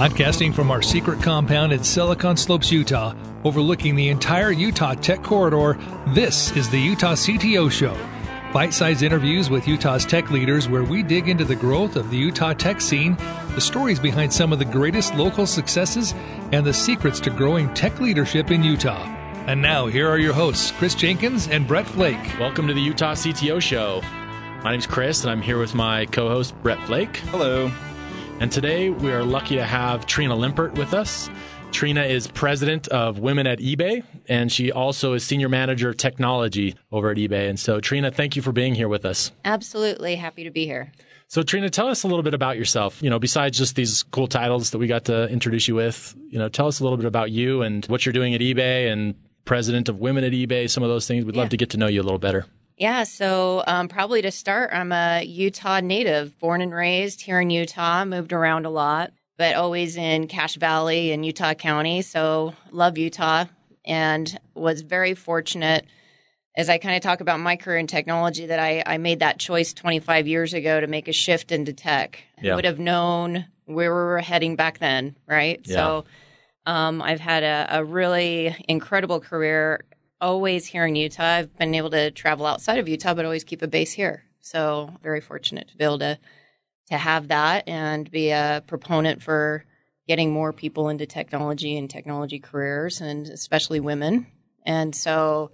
Podcasting from our secret compound in Silicon Slopes, Utah, overlooking the entire Utah Tech Corridor, this is the Utah CTO Show. Bite sized interviews with Utah's tech leaders where we dig into the growth of the Utah tech scene, the stories behind some of the greatest local successes, and the secrets to growing tech leadership in Utah. And now, here are your hosts, Chris Jenkins and Brett Flake. Welcome to the Utah CTO Show. My name's Chris, and I'm here with my co host, Brett Flake. Hello. And today we are lucky to have Trina Limpert with us. Trina is president of Women at eBay, and she also is senior manager of technology over at eBay. And so, Trina, thank you for being here with us. Absolutely happy to be here. So, Trina, tell us a little bit about yourself. You know, besides just these cool titles that we got to introduce you with, you know, tell us a little bit about you and what you're doing at eBay and president of Women at eBay, some of those things. We'd love to get to know you a little better. Yeah, so um, probably to start, I'm a Utah native, born and raised here in Utah, moved around a lot, but always in Cache Valley and Utah County. So love Utah and was very fortunate as I kind of talk about my career in technology that I, I made that choice 25 years ago to make a shift into tech. Yeah. I would have known where we were heading back then, right? Yeah. So um, I've had a, a really incredible career always here in Utah. I've been able to travel outside of Utah, but always keep a base here. So very fortunate to be able to to have that and be a proponent for getting more people into technology and technology careers, and especially women. And so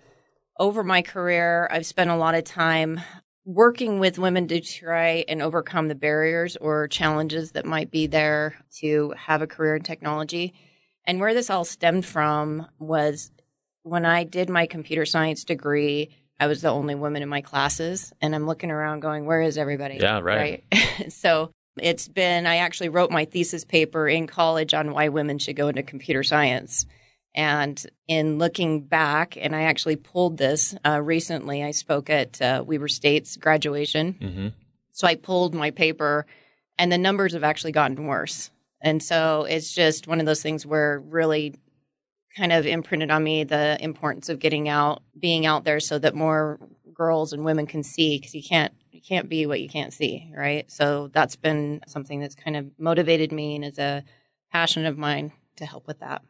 over my career, I've spent a lot of time working with women to try and overcome the barriers or challenges that might be there to have a career in technology. And where this all stemmed from was when I did my computer science degree, I was the only woman in my classes. And I'm looking around going, where is everybody? Yeah, right. Right. so it's been, I actually wrote my thesis paper in college on why women should go into computer science. And in looking back, and I actually pulled this uh, recently, I spoke at uh, Weber State's graduation. Mm-hmm. So I pulled my paper, and the numbers have actually gotten worse. And so it's just one of those things where really kind of imprinted on me the importance of getting out, being out there, so that more girls and women can see. Because you can't you can't be what you can't see, right? So that's been something that's kind of motivated me and is a passion of mine to help with that.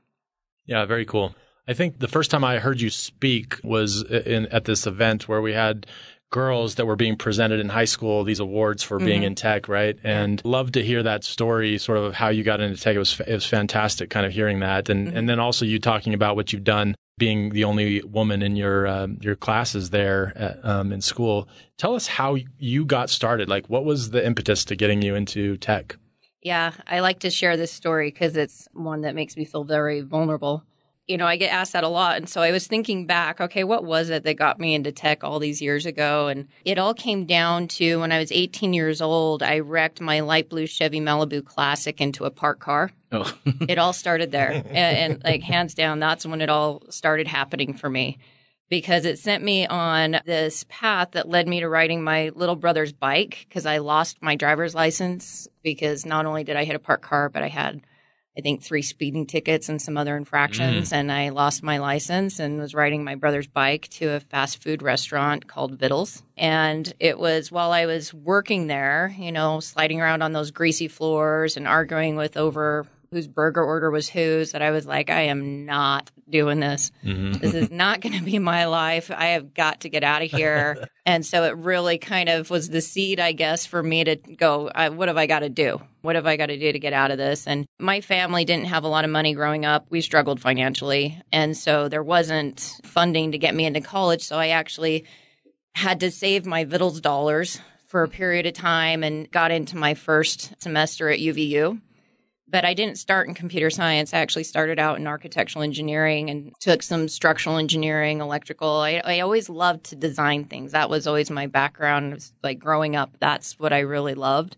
Yeah, very cool. I think the first time I heard you speak was in at this event where we had girls that were being presented in high school these awards for being in tech, right? And love to hear that story, sort of how you got into tech. It was it was fantastic, kind of hearing that, and and then also you talking about what you've done, being the only woman in your um, your classes there at, um, in school. Tell us how you got started. Like, what was the impetus to getting you into tech? Yeah, I like to share this story because it's one that makes me feel very vulnerable. You know, I get asked that a lot. And so I was thinking back, okay, what was it that got me into tech all these years ago? And it all came down to when I was 18 years old, I wrecked my light blue Chevy Malibu Classic into a parked car. Oh, it all started there. and, and like hands down, that's when it all started happening for me because it sent me on this path that led me to riding my little brother's bike because I lost my driver's license because not only did I hit a parked car, but I had I think three speeding tickets and some other infractions mm. and I lost my license and was riding my brother's bike to a fast food restaurant called Vittles. And it was while I was working there, you know, sliding around on those greasy floors and arguing with over whose burger order was whose that I was like, I am not doing this. Mm-hmm. This is not going to be my life. I have got to get out of here. and so it really kind of was the seed, I guess, for me to go, I, what have I got to do? What have I got to do to get out of this? And my family didn't have a lot of money growing up. We struggled financially. And so there wasn't funding to get me into college. So I actually had to save my Vittles dollars for a period of time and got into my first semester at UVU but I didn't start in computer science. I actually started out in architectural engineering and took some structural engineering, electrical. I, I always loved to design things. That was always my background. Was like growing up, that's what I really loved.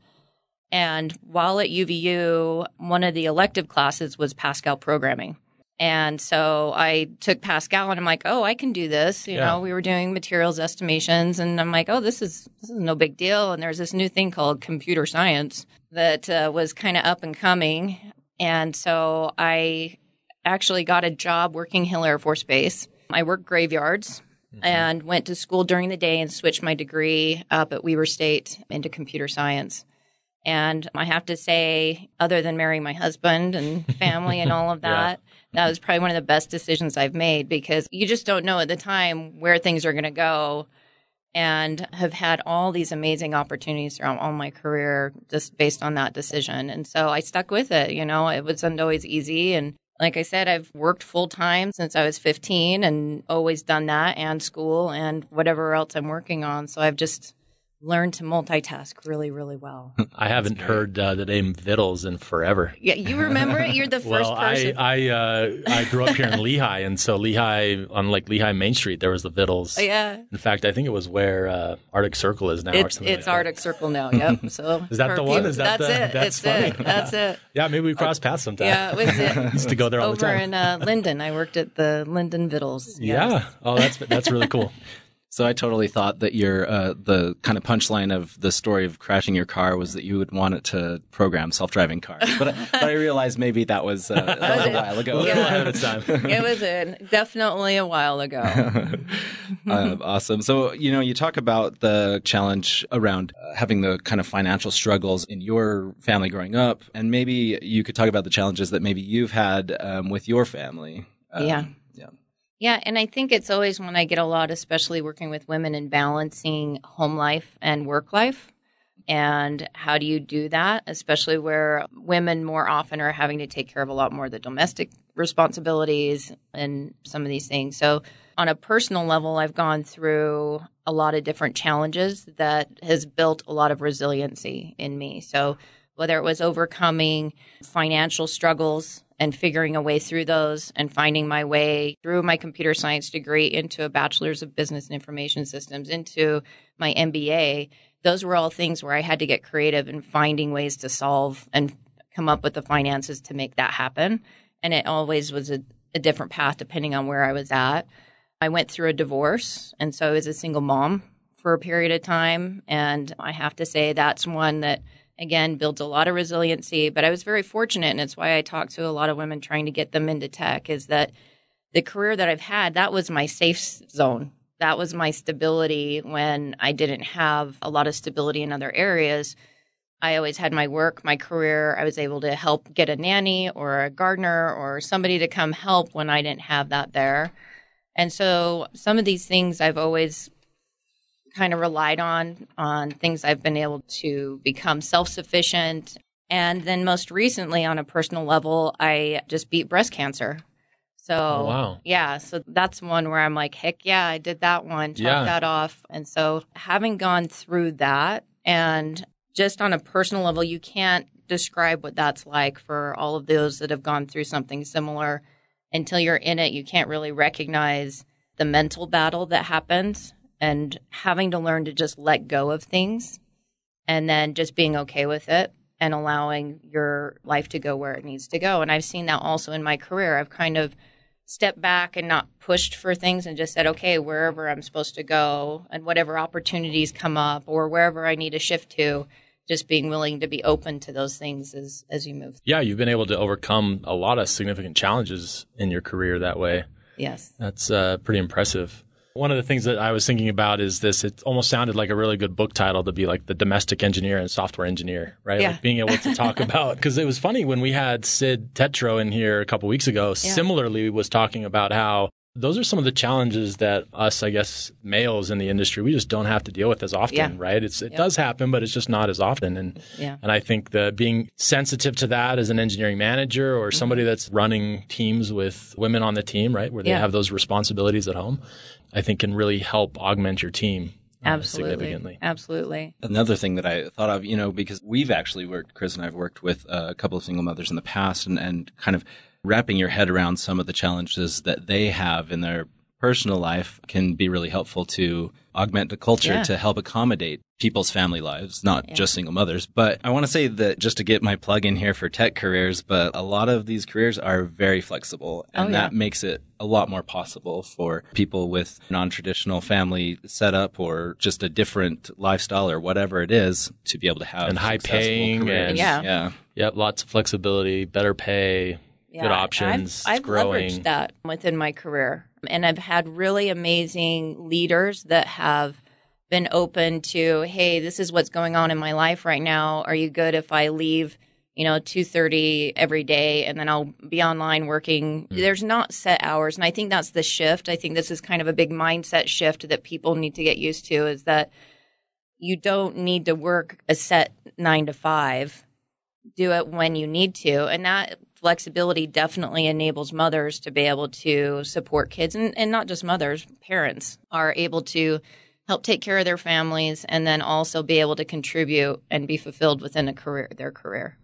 And while at UVU, one of the elective classes was Pascal programming. And so I took Pascal and I'm like, oh, I can do this. You Yeah. know, we were doing materials estimations and I'm like, oh, this is this is no big deal. And there's this new thing called computer science that uh, was kind of up and coming. And so I actually got a job working Hill Air Force Base. I worked graveyards and went to school during the day and switched my degree up at Weber State into computer science. And I have to say, other than marrying my husband and family and all of that, yeah. That was probably one of the best decisions I've made because you just don't know at the time where things are going to go. And have had all these amazing opportunities throughout all my career just based on that decision. And so I stuck with it. You know, it wasn't always easy. And like I said, I've worked full time since I was 15 and always done that and school and whatever else I'm working on. So I've just learn to multitask really, really well. I haven't heard uh, the name Vittles in forever. Yeah, you remember it? You're the first well, person. I I, uh, I grew up here in Lehi, and so Lehi on like Lehi Main Street, there was the Vittles. Oh, yeah. In fact, I think it was where uh, Arctic Circle is now. It's, it's like Arctic Circle now. Yep. So is that the one? Is that that's the, it? That's funny. it. That's it. yeah, maybe we cross paths sometime. Yeah, it was it. used to go there all Over the time. Over in uh, Lindon, I worked at the Lindon Vittles. Yes. Yeah. Oh, that's that's really cool. So I totally thought that your uh, the kind of punchline of the story of crashing your car was that you would want it to program self-driving cars, but but I realized maybe that was, uh, that was a while ago. Yeah. of time. it was a, definitely a while ago. uh, awesome. So you know, you talk about the challenge around uh, having the kind of financial struggles in your family growing up, and maybe you could talk about the challenges that maybe you've had um, with your family. Um, yeah. Yeah, and I think it's always when I get a lot, especially working with women and balancing home life and work life. And how do you do that, especially where women more often are having to take care of a lot more of the domestic responsibilities and some of these things. So, on a personal level, I've gone through a lot of different challenges that has built a lot of resiliency in me. So, whether it was overcoming financial struggles and figuring a way through those and finding my way through my computer science degree into a bachelor's of business and information systems into my MBA. Those were all things where I had to get creative in finding ways to solve and come up with the finances to make that happen. And it always was a, a different path depending on where I was at. I went through a divorce, and so I was a single mom for a period of time. And I have to say that's one that again builds a lot of resiliency but i was very fortunate and it's why i talk to a lot of women trying to get them into tech is that the career that i've had that was my safe zone. That was my stability when i didn't have a lot of stability in other areas. I always had my work my career. I was able to help get a nanny or a gardener or somebody to come help when i didn't have that there. And so some of these things i've always kind of relied on on things I've been able to become self-sufficient and then most recently on a personal level I just beat breast cancer. So oh, wow. yeah, so that's one where I'm like, heck yeah, I did that one, Talk yeah. that off. And so having gone through that and just on a personal level, you can't describe what that's like for all of those that have gone through something similar. Until you're in it, you can't really recognize the mental battle that happens and having to learn to just let go of things and then just being okay with it and allowing your life to go where it needs to go. And I've seen that also in my career. I've kind of stepped back and not pushed for things and just said, okay, wherever I'm supposed to go and whatever opportunities come up or wherever I need to shift to, just being willing to be open to those things as, as you move. Yeah, you've been able to overcome a lot of significant challenges in your career that way. Yes. That's uh, pretty impressive. One of the things that I was thinking about is this. It almost sounded like a really good book title to be like the domestic engineer and software engineer, right? Yeah. Like being able to talk about because it was funny when we had Sid Tetro in here a couple weeks ago. Yeah. Similarly, was talking about how those are some of the challenges that us, I guess, males in the industry, we just don't have to deal with as often, yeah. right? It's it yep. does happen, but it's just not as often. And yeah. and I think the being sensitive to that as an engineering manager or mm-hmm. somebody that's running teams with women on the team, right, where they yeah. have those responsibilities at home, I think can really help augment your team. Uh, Absolutely. significantly. Absolutely. Another thing that I thought of, you know, because we've actually worked, Chris and I've worked with a couple of single mothers in the past and, and kind of wrapping your head around some of the challenges that they have in their personal life can be really helpful to augment the culture yeah. to help accommodate people's family lives, not yeah. just single mothers. But I want to say that just to get my plug in here for tech careers, but a lot of these careers are very flexible oh, and oh, yeah. that makes it a lot more possible for people with non-traditional family setup or just a different lifestyle or whatever it is to be able to have and high paying careers. and yeah. yeah. Yep, lots of flexibility, better pay, yeah, good options. I've, I've growing. leveraged that within my career, and I've had really amazing leaders that have been open to, hey, this is what's going on in my life right now. Are you good if I leave, you know, 2:30 every day and then I'll be online working? Mm. There's not set hours, and I think that's the shift. I think this is kind of a big mindset shift that people need to get used to is that you don't need to work a set 9 to 5. Do it when you need to, and that flexibility definitely enables mothers to be able to support kids and, and not just mothers, parents are able to help take care of their families and then also be able to contribute and be fulfilled within a career their career.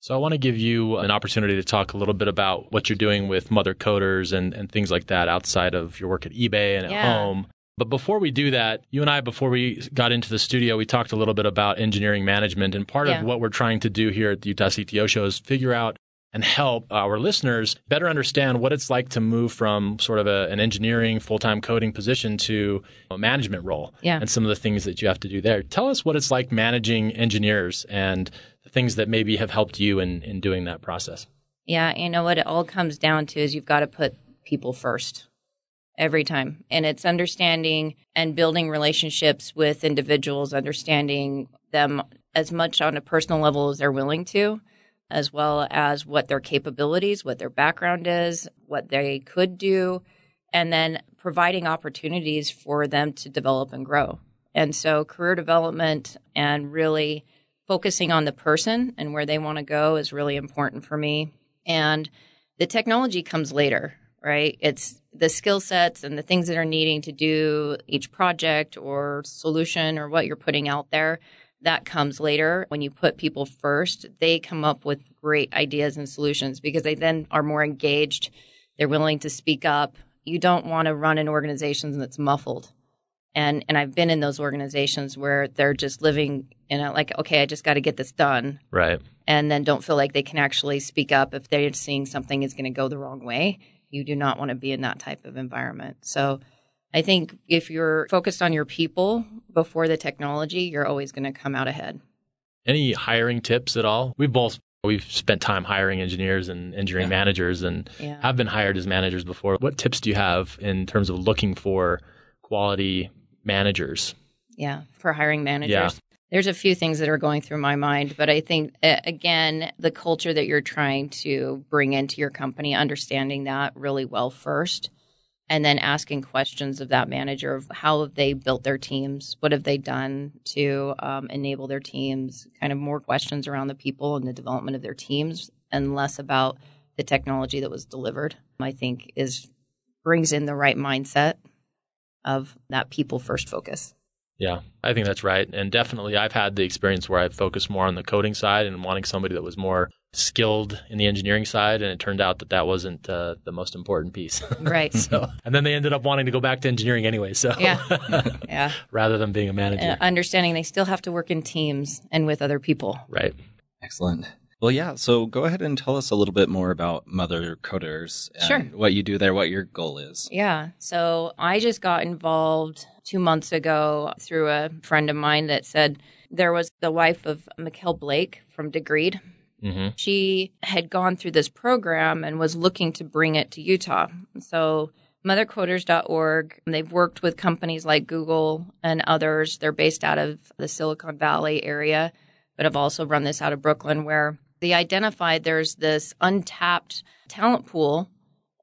So I want to give you an opportunity to talk a little bit about what you're doing with mother coders and, and things like that outside of your work at eBay and at Yeah. home. But before we do that, you and I, before we got into the studio, we talked a little bit about engineering management. And part Yeah. of what we're trying to do here at the Utah CTO show is figure out and help our listeners better understand what it's like to move from sort of a, an engineering full time coding position to a management role Yeah. and some of the things that you have to do there. Tell us what it's like managing engineers and the things that maybe have helped you in, in doing that process. Yeah, you know what it all comes down to is you've got to put people first every time. And it's understanding and building relationships with individuals, understanding them as much on a personal level as they're willing to, as well as what their capabilities, what their background is, what they could do, and then providing opportunities for them to develop and grow. And so career development and really focusing on the person and where they want to go is really important for me. And the technology comes later, right? It's the skill sets and the things that are needing to do each project or solution or what you're putting out there. That comes later. When you put people first, they come up with great ideas and solutions because they then are more engaged. They're willing to speak up. You don't want to run an organization that's muffled and and I've been in those organizations where they're just living in a like okay I just got to get this done Right. and then don't feel like they can actually speak up if they're seeing something is going to go the wrong way you do not want to be in that type of environment so I think if you're focused on your people before the technology you're always going to come out ahead Any hiring tips at all? We've both we've spent time hiring engineers and engineering Yeah. managers and yeah have been hired as managers before. What tips do you have in terms of looking for quality managers? Yeah, for hiring managers. Yeah. There's a few things that are going through my mind, but I think, again, the culture that you're trying to bring into your company, understanding that really well first, and then asking questions of that manager of how have they built their teams? What have they done to um, enable their teams? Kind of more questions around the people and the development of their teams, and less about the technology that was delivered. I think is brings in the right mindset of that people first focus. Yeah, I think that's right. And definitely, I've had the experience where I've focused more on the coding side and wanting somebody that was more skilled in the engineering side. And it turned out that that wasn't uh, the most important piece. Right. so, and then they ended up wanting to go back to engineering anyway. So, Yeah. Yeah. rather than being a manager. Uh, understanding they still have to work in teams and with other people. Right. Excellent. Well, yeah. So go ahead and tell us a little bit more about Mother Coders and Sure. what you do there, what your goal is. Yeah. So I just got involved two months ago through a friend of mine that said there was the wife of Mikkel Blake from Degreed. hmm She had gone through this program and was looking to bring it to Utah. So mothercoders.org, they've worked with companies like Google and others. They're based out of the Silicon Valley area, but have also run this out of Brooklyn where they identified there's this untapped talent pool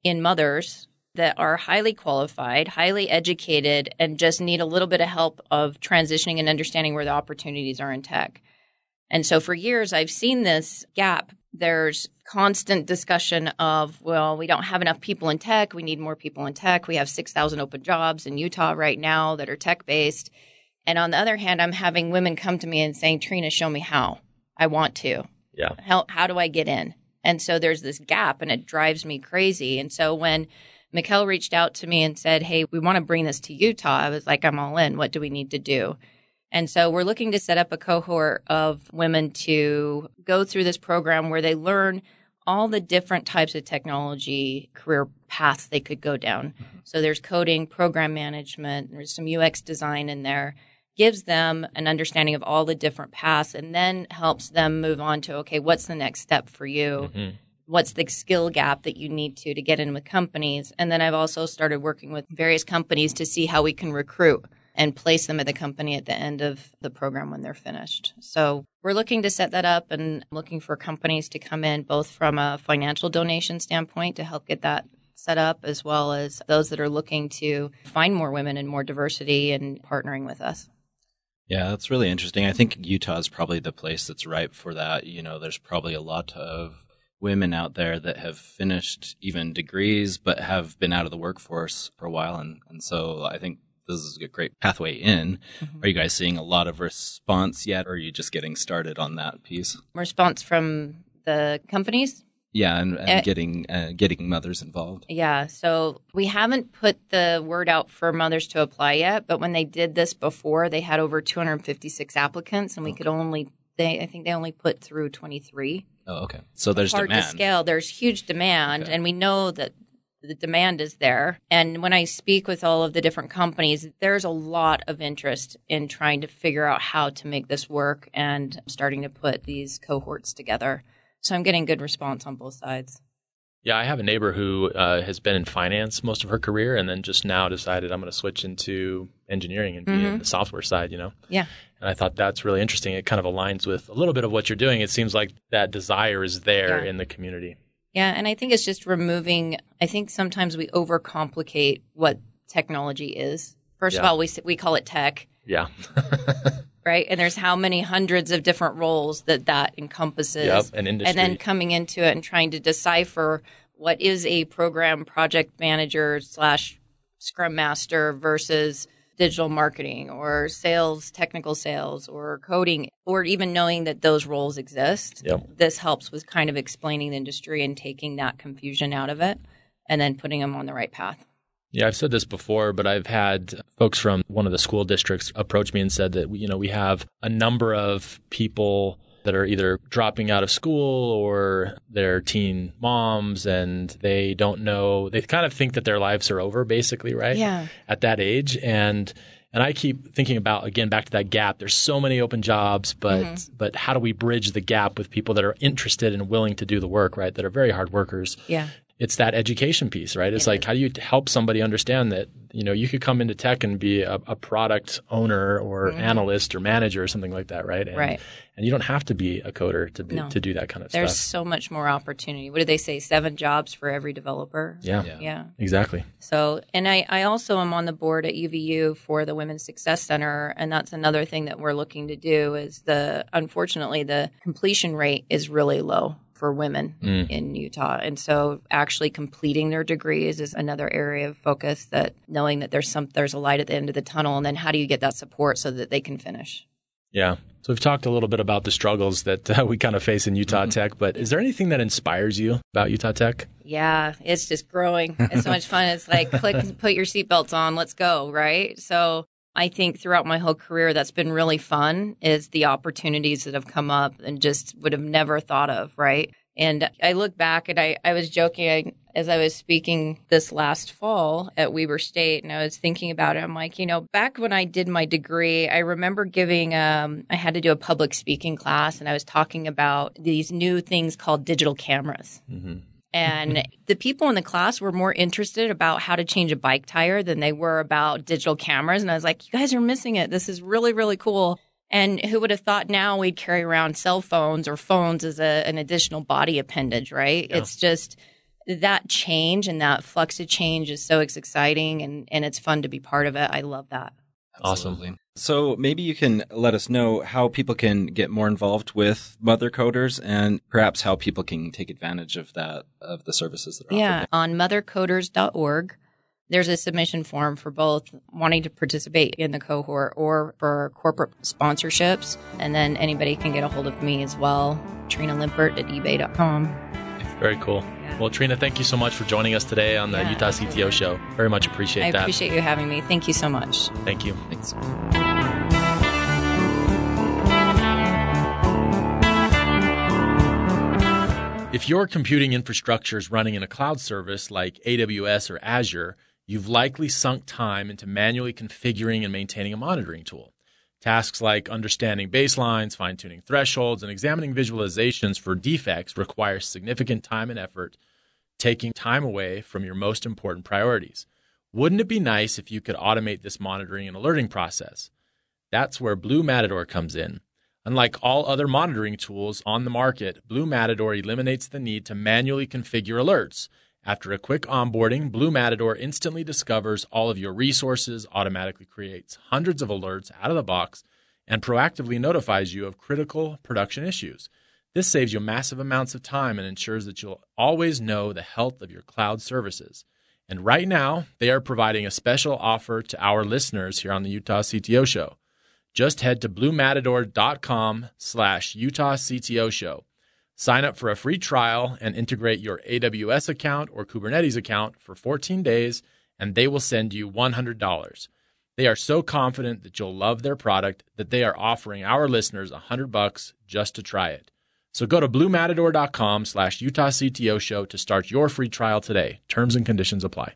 in mothers that are highly qualified, highly educated, and just need a little bit of help of transitioning and understanding where the opportunities are in tech. And so for years, I've seen this gap. There's constant discussion of, well, we don't have enough people in tech. We need more people in tech. We have 6,000 open jobs in Utah right now that are tech based. And on the other hand, I'm having women come to me and saying, Trina, show me how. I want to. Yeah. How, how do I get in? And so there's this gap and it drives me crazy. And so when Mikkel reached out to me and said, Hey, we want to bring this to Utah, I was like, I'm all in. What do we need to do? And so we're looking to set up a cohort of women to go through this program where they learn all the different types of technology career paths they could go down. Mm-hmm. So there's coding, program management, there's some UX design in there, gives them an understanding of all the different paths and then helps them move on to okay, what's the next step for you? Mhm. What's the skill gap that you need to to get in with companies? And then I've also started working with various companies to see how we can recruit and place them at the company at the end of the program when they're finished. So we're looking to set that up and looking for companies to come in both from a financial donation standpoint to help get that set up, as well as those that are looking to find more women and more diversity and partnering with us. Yeah, that's really interesting. I think Utah is probably the place that's ripe for that. You know, there's probably a lot of women out there that have finished even degrees but have been out of the workforce for a while and, and so I think this is a great pathway in. Mm-hmm. Are you guys seeing a lot of response yet or are you just getting started on that piece? Response from the companies? Yeah, and, and uh, getting uh, getting mothers involved. Yeah, so we haven't put the word out for mothers to apply yet, but when they did this before, they had over 256 applicants, and we okay. could only they I think they only put through 23. Oh, okay. So there's hard demand. to scale. There's huge demand, okay. and we know that the demand is there. And when I speak with all of the different companies, there's a lot of interest in trying to figure out how to make this work and starting to put these cohorts together. So I'm getting good response on both sides. Yeah, I have a neighbor who uh, has been in finance most of her career and then just now decided I'm going to switch into engineering and be mm-hmm. in the software side, you know? Yeah. And I thought that's really interesting. It kind of aligns with a little bit of what you're doing. It seems like that desire is there yeah. in the community. Yeah. And I think it's just removing, I think sometimes we overcomplicate what technology is. First yeah. of all, we, we call it tech. Yeah. right? And there's how many hundreds of different roles that that encompasses. Yep, an industry. And then coming into it and trying to decipher what is a program project manager slash scrum master versus digital marketing or sales, technical sales or coding, or even knowing that those roles exist. Yep. This helps with kind of explaining the industry and taking that confusion out of it and then putting them on the right path. Yeah, I've said this before, but I've had folks from one of the school districts approach me and said that you know we have a number of people that are either dropping out of school or they're teen moms and they don't know they kind of think that their lives are over basically, right? Yeah. At that age and and I keep thinking about again back to that gap. There's so many open jobs, but mm-hmm. but how do we bridge the gap with people that are interested and willing to do the work, right? That are very hard workers. Yeah it's that education piece, right? It's like how do you help somebody understand that you know you could come into tech and be a, a product owner or mm-hmm. analyst or manager or something like that, right? And, right. And you don't have to be a coder to be, no. to do that kind of There's stuff. There's so much more opportunity. What do they say? Seven jobs for every developer. Yeah. yeah. Yeah. Exactly. So, and I I also am on the board at UVU for the Women's Success Center, and that's another thing that we're looking to do. Is the unfortunately the completion rate is really low for women mm. in Utah. And so actually completing their degrees is another area of focus that knowing that there's some there's a light at the end of the tunnel and then how do you get that support so that they can finish? Yeah. So we've talked a little bit about the struggles that uh, we kind of face in Utah mm-hmm. Tech, but is there anything that inspires you about Utah Tech? Yeah, it's just growing. It's so much fun. It's like click, put your seatbelts on, let's go, right? So I think throughout my whole career, that's been really fun is the opportunities that have come up and just would have never thought of, right? And I look back and I, I was joking I, as I was speaking this last fall at Weber State and I was thinking about it. I'm like, you know, back when I did my degree, I remember giving, um, I had to do a public speaking class and I was talking about these new things called digital cameras. Mm-hmm. And the people in the class were more interested about how to change a bike tire than they were about digital cameras. And I was like, you guys are missing it. This is really, really cool. And who would have thought now we'd carry around cell phones or phones as a, an additional body appendage, right? Yeah. It's just that change and that flux of change is so exciting and, and it's fun to be part of it. I love that. Awesome. So maybe you can let us know how people can get more involved with Mother Coders and perhaps how people can take advantage of that of the services that are yeah, on mothercoders.org. There's a submission form for both wanting to participate in the cohort or for corporate sponsorships. And then anybody can get a hold of me as well, Trina Limpert at ebay.com. Very cool. Yeah. Well, Trina, thank you so much for joining us today on the yeah, Utah absolutely. CTO show. Very much appreciate I that. I appreciate you having me. Thank you so much. Thank you. Thanks. If your computing infrastructure is running in a cloud service like AWS or Azure, you've likely sunk time into manually configuring and maintaining a monitoring tool. Tasks like understanding baselines, fine tuning thresholds, and examining visualizations for defects require significant time and effort, taking time away from your most important priorities. Wouldn't it be nice if you could automate this monitoring and alerting process? That's where Blue Matador comes in. Unlike all other monitoring tools on the market, Blue Matador eliminates the need to manually configure alerts. After a quick onboarding, Blue Matador instantly discovers all of your resources, automatically creates hundreds of alerts out of the box, and proactively notifies you of critical production issues. This saves you massive amounts of time and ensures that you'll always know the health of your cloud services. And right now, they are providing a special offer to our listeners here on the Utah CTO Show. Just head to bluematador.com slash Utah CTO Show. Sign up for a free trial and integrate your AWS account or Kubernetes account for 14 days, and they will send you $100. They are so confident that you'll love their product that they are offering our listeners 100 bucks just to try it. So go to bluematador.com slash Utah CTO show to start your free trial today. Terms and conditions apply.